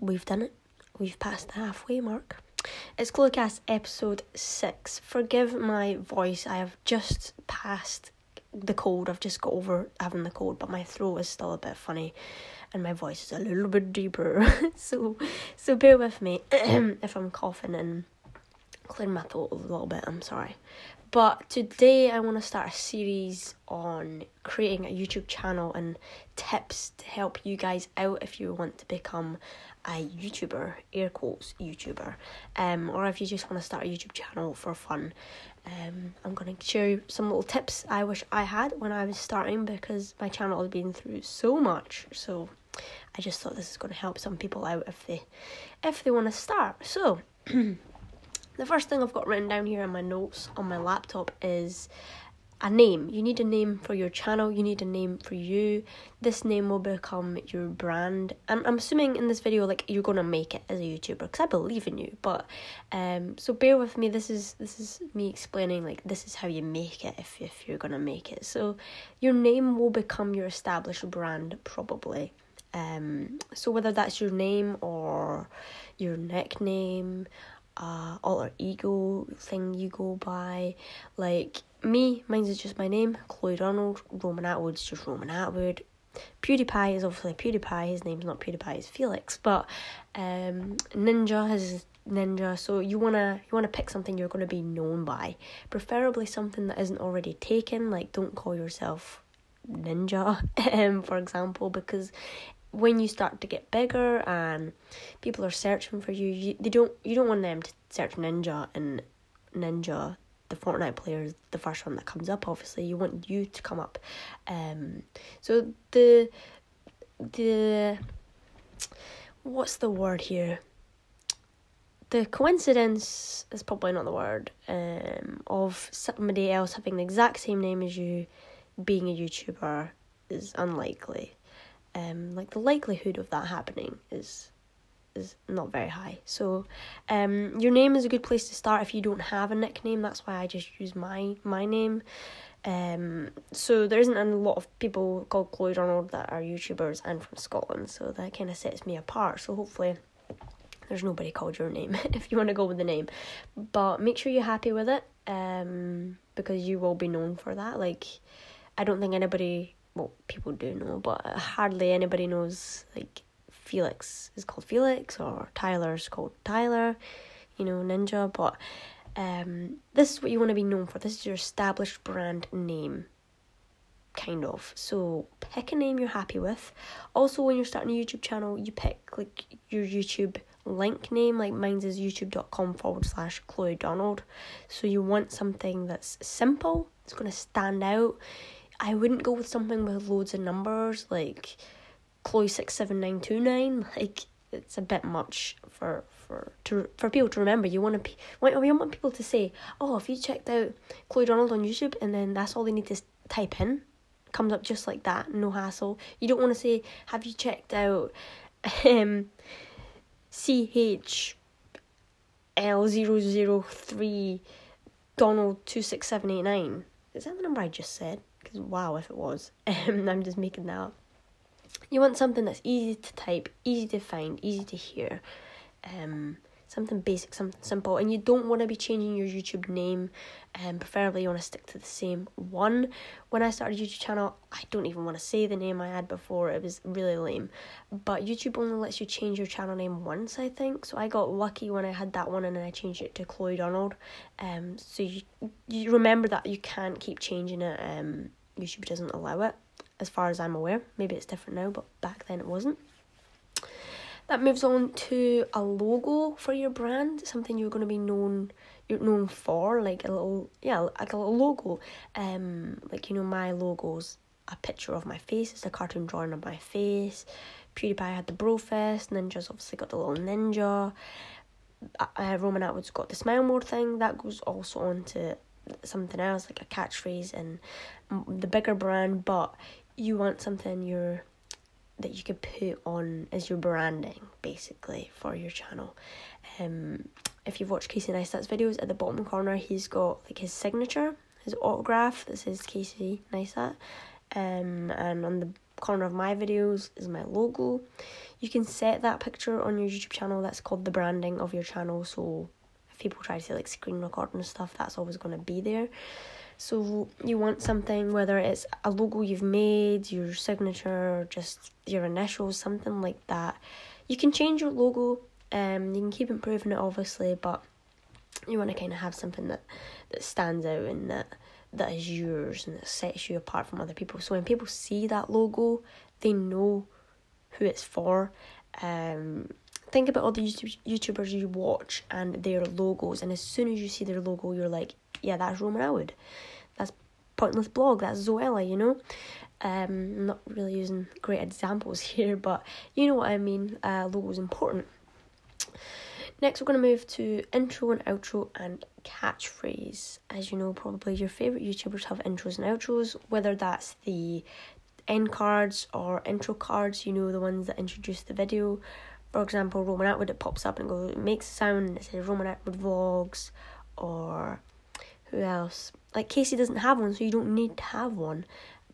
we've done it. We've passed the halfway mark. It's ChloeCast episode six. Forgive my voice. I have just passed the cold. I've just got over having the cold, but my throat is still a bit funny, and my voice is a little bit deeper. so, so bear with me if I'm coughing and clearing my throat a little bit. I'm sorry. But today I want to start a series on creating a YouTube channel and tips to help you guys out if you want to become a YouTuber, air quotes YouTuber, um, or if you just want to start a YouTube channel for fun. Um, I'm going to share some little tips I wish I had when I was starting because my channel has been through so much. So I just thought this is going to help some people out if they if they want to start. So. The first thing I've got written down here in my notes on my laptop is a name. You need a name for your channel, you need a name for you. This name will become your brand. And I'm assuming in this video like you're gonna make it as a YouTuber because I believe in you. But um so bear with me, this is this is me explaining like this is how you make it if if you're gonna make it. So your name will become your established brand probably. Um so whether that's your name or your nickname uh, alter ego thing you go by. Like me, mine's is just my name, Chloe Donald. Roman Atwood's just Roman Atwood. PewDiePie is obviously PewDiePie. His name's not PewDiePie, it's Felix. But um, Ninja has Ninja. So you wanna you wanna pick something you're gonna be known by, preferably something that isn't already taken. Like don't call yourself Ninja, um, for example, because when you start to get bigger and people are searching for you, you they don't you don't want them to search ninja and ninja the Fortnite player is the first one that comes up obviously. You want you to come up. Um so the the what's the word here? The coincidence is probably not the word um of somebody else having the exact same name as you being a YouTuber is unlikely um, like the likelihood of that happening is is not very high. So, um, your name is a good place to start if you don't have a nickname. That's why I just use my my name. Um, so there isn't a lot of people called Chloe Donald that are YouTubers and from Scotland. So that kind of sets me apart. So hopefully. There's nobody called your name if you want to go with the name, but make sure you're happy with it, um, because you will be known for that. Like, I don't think anybody well, people do know, but hardly anybody knows like Felix is called Felix or Tyler's called Tyler, you know, Ninja. But um, this is what you want to be known for. This is your established brand name, kind of. So pick a name you're happy with. Also, when you're starting a YouTube channel, you pick like your YouTube link name. Like mine's is youtube.com forward slash Chloe Donald. So you want something that's simple. It's gonna stand out I wouldn't go with something with loads of numbers like Chloe six seven nine two nine. Like it's a bit much for for to for people to remember. You want to you want people to say, oh, if you checked out Chloe Donald on YouTube, and then that's all they need to type in, comes up just like that, no hassle. You don't want to say, have you checked out um C H L zero zero three Donald two six seven eight nine. Is that the number I just said? Because wow, if it was. Um, I'm just making that up. You want something that's easy to type, easy to find, easy to hear. Um, something basic, something simple, and you don't want to be changing your YouTube name. Um, preferably you want to stick to the same one. When I started YouTube channel, I don't even want to say the name I had before. It was really lame. But YouTube only lets you change your channel name once, I think. So I got lucky when I had that one, and then I changed it to Chloe Donald. Um, so you you remember that you can't keep changing it. Um, YouTube doesn't allow it, as far as I'm aware. Maybe it's different now, but back then it wasn't. That moves on to a logo for your brand, something you're going to be known you're known for, like a little yeah, like a little logo. Um, like you know my logo's a picture of my face. It's a cartoon drawing of my face. PewDiePie had the bro Brofist. Ninja's obviously got the little ninja. Uh, uh Roman Atwood's got the smile more thing. That goes also on to something else like a catchphrase and the bigger brand, but you want something you're that you could put on as your branding basically for your channel. Um, if you've watched Casey Neistat's videos, at the bottom corner he's got like his signature, his autograph that says Casey Neistat. Um, and on the corner of my videos is my logo. You can set that picture on your YouTube channel. That's called the branding of your channel. So people try to like screen recording and stuff, that's always going to be there. So you want something, whether it's a logo you've made, your signature, just your initials, something like that. You can change your logo. Um, you can keep improving it, obviously, but you want to kind of have something that that stands out and that that is yours and that sets you apart from other people. So when people see that logo, they know who it's for. Um, think about all the YouTube, YouTubers you watch and their logos, and as soon as you see their logo, you're like, yeah, that's Roman Atwood. That's Pointless Blog. That's Zoella, you know? Um, I'm not really using great examples here, but you know what I mean. Uh, logo is important. Next, we're going to move to intro and outro and catchphrase. As you know, probably your favourite YouTubers have intros and outros, whether that's the end cards or intro cards, you know, the ones that introduce the video. For example, Roman Atwood, it pops up and goes, it makes a sound and it says Roman Atwood Vlogs, or who else? Like Casey doesn't have one, so you don't need to have one.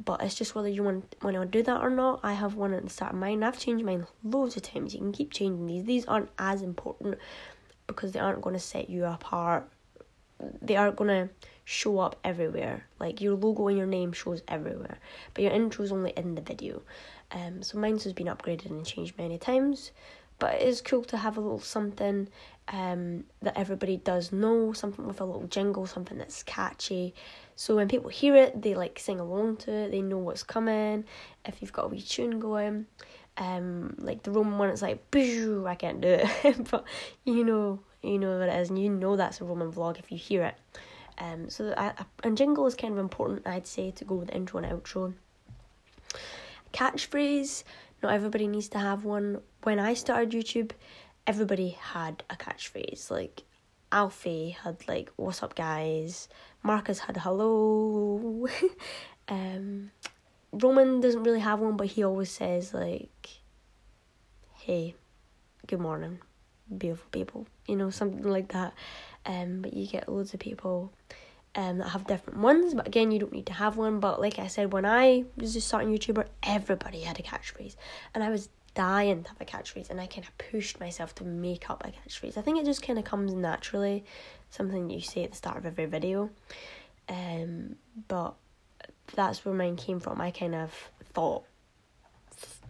But it's just whether you want want to do that or not. I have one at the start of mine. I've changed mine loads of times. You can keep changing these. These aren't as important because they aren't going to set you apart. They aren't going to show up everywhere. Like your logo and your name shows everywhere, but your intro is only in the video. Um, so mine's has been upgraded and changed many times, but it is cool to have a little something um, that everybody does know, something with a little jingle, something that's catchy. So when people hear it, they like sing along to it, they know what's coming. If you've got a wee tune going, um, like the Roman one, it's like, I can't do it, but you know, you know what it is, and you know that's a Roman vlog if you hear it. Um, so a, and jingle is kind of important, I'd say, to go with intro and outro. Catchphrase, not everybody needs to have one. When I started YouTube, everybody had a catchphrase. Like Alfie had like "What's up, guys?" Marcus had "Hello." um, Roman doesn't really have one, but he always says like, "Hey, good morning, beautiful people," you know, something like that. Um, but you get loads of people um, that have different ones. But again, you don't need to have one. But like I said, when I was just starting YouTuber, everybody had a catchphrase, and I was dying to have a catchphrase, and I kind of pushed myself to make up a catchphrase. I think it just kind of comes naturally, something you say at the start of every video. Um, but that's where mine came from. I kind of thought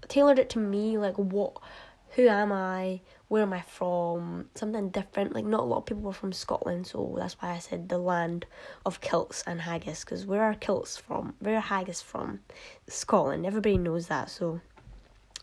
tailored it to me, like what, who am I, where am I from, something different. Like not a lot of people were from Scotland, so that's why I said the land of kilts and haggis. Because where are kilts from? Where are haggis from? Scotland. Everybody knows that. So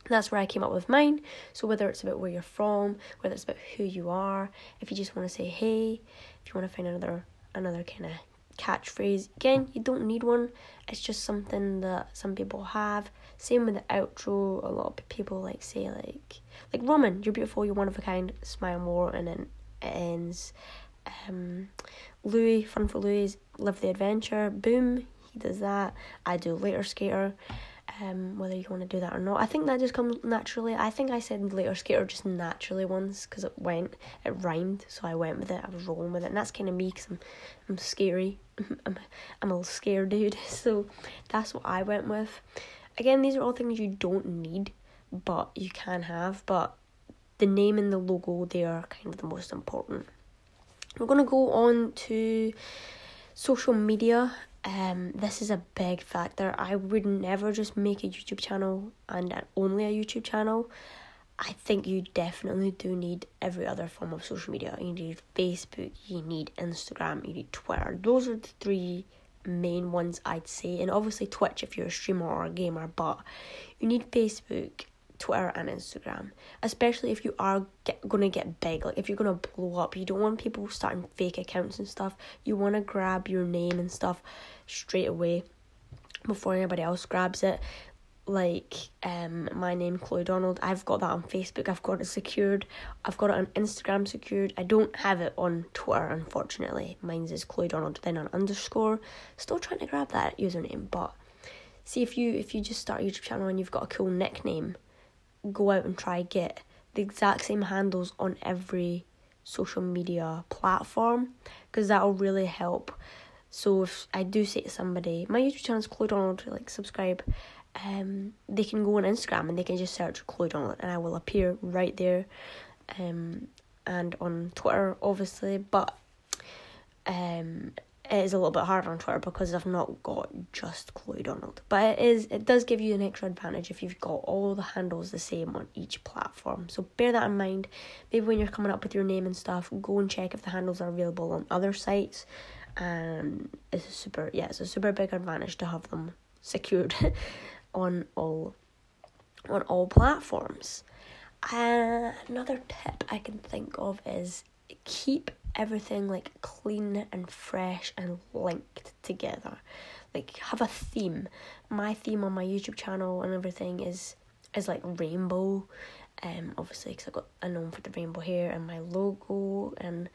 that's where I came up with mine. So whether it's about where you're from, whether it's about who you are, if you just want to say hey, if you want to find another another kind of catchphrase, again, you don't need one. It's just something that some people have. Same with the outro. A lot of people like say like like Roman, you're beautiful, you're one of a kind, smile more, and then it ends. Um, Louis, fun for Louis, live the adventure. Boom, he does that. I do later skater um, whether you want to do that or not. I think that just comes naturally. I think I said later skater just naturally once because it went, it rhymed, so I went with it. I was rolling with it, and that's kind of me because I'm, I'm scary. I'm, I'm a little scared dude, so that's what I went with. Again, these are all things you don't need, but you can have. But the name and the logo, they are kind of the most important. We're gonna go on to social media um, this is a big factor. I would never just make a YouTube channel and only a YouTube channel. I think you definitely do need every other form of social media. You need Facebook, you need Instagram, you need Twitter. Those are the three main ones I'd say, and obviously Twitch if you're a streamer or a gamer. But you need Facebook, Twitter and Instagram, especially if you are get, gonna get big. Like if you're gonna blow up, you don't want people starting fake accounts and stuff. You want to grab your name and stuff straight away before anybody else grabs it. Like um, my name Chloe Donald. I've got that on Facebook. I've got it secured. I've got it on Instagram secured. I don't have it on Twitter, unfortunately. Mine's is Chloe Donald, then an underscore. Still trying to grab that username, but see if you if you just start a YouTube channel and you've got a cool nickname go out and try get the exact same handles on every social media platform because that'll really help. So if I do say to somebody, my YouTube channel is Chloe Donald, like subscribe, um, they can go on Instagram and they can just search Chloe Donald and I will appear right there. Um, and on Twitter, obviously, but um, it is a little bit harder on Twitter because I've not got just Chloe Donald. But it is it does give you an extra advantage if you've got all the handles the same on each platform. So bear that in mind. Maybe when you're coming up with your name and stuff, go and check if the handles are available on other sites. And it's a super yeah, it's a super big advantage to have them secured on all on all platforms. Another tip I can think of is keep everything like clean and fresh and linked together. Like have a theme. My theme on my YouTube channel and everything is is like rainbow. Um, obviously, because I got a known for the rainbow hair and my logo and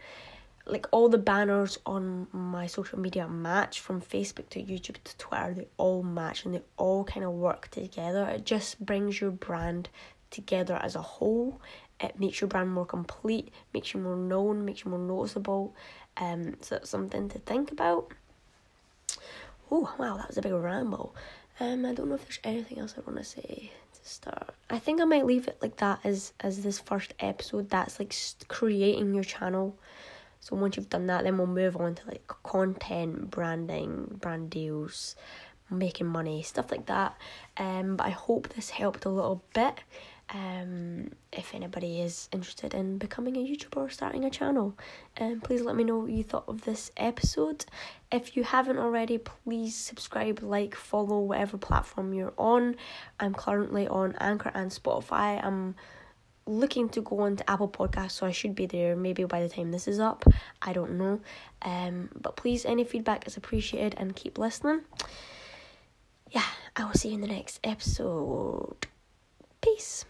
like all the banners on my social media match from Facebook to YouTube to Twitter. They all match and they all kind of work together. It just brings your brand together as a whole it makes your brand more complete, makes you more known, makes you more noticeable. Um, so that's something to think about. Oh wow, that was a big ramble. Um, I don't know if there's anything else I want to say to start. I think I might leave it like that as as this first episode. That's like creating your channel. So once you've done that, then we'll move on to like content, branding, brand deals, making money, stuff like that. Um, but I hope this helped a little bit um, if anybody is interested in becoming a YouTuber or starting a channel. Um, please let me know what you thought of this episode. If you haven't already, please subscribe, like, follow whatever platform you're on. I'm currently on Anchor and Spotify. I'm looking to go on to Apple Podcasts, so I should be there maybe by the time this is up. I don't know. Um, but please, any feedback is appreciated and keep listening. Yeah, I will see you in the next episode. Peace.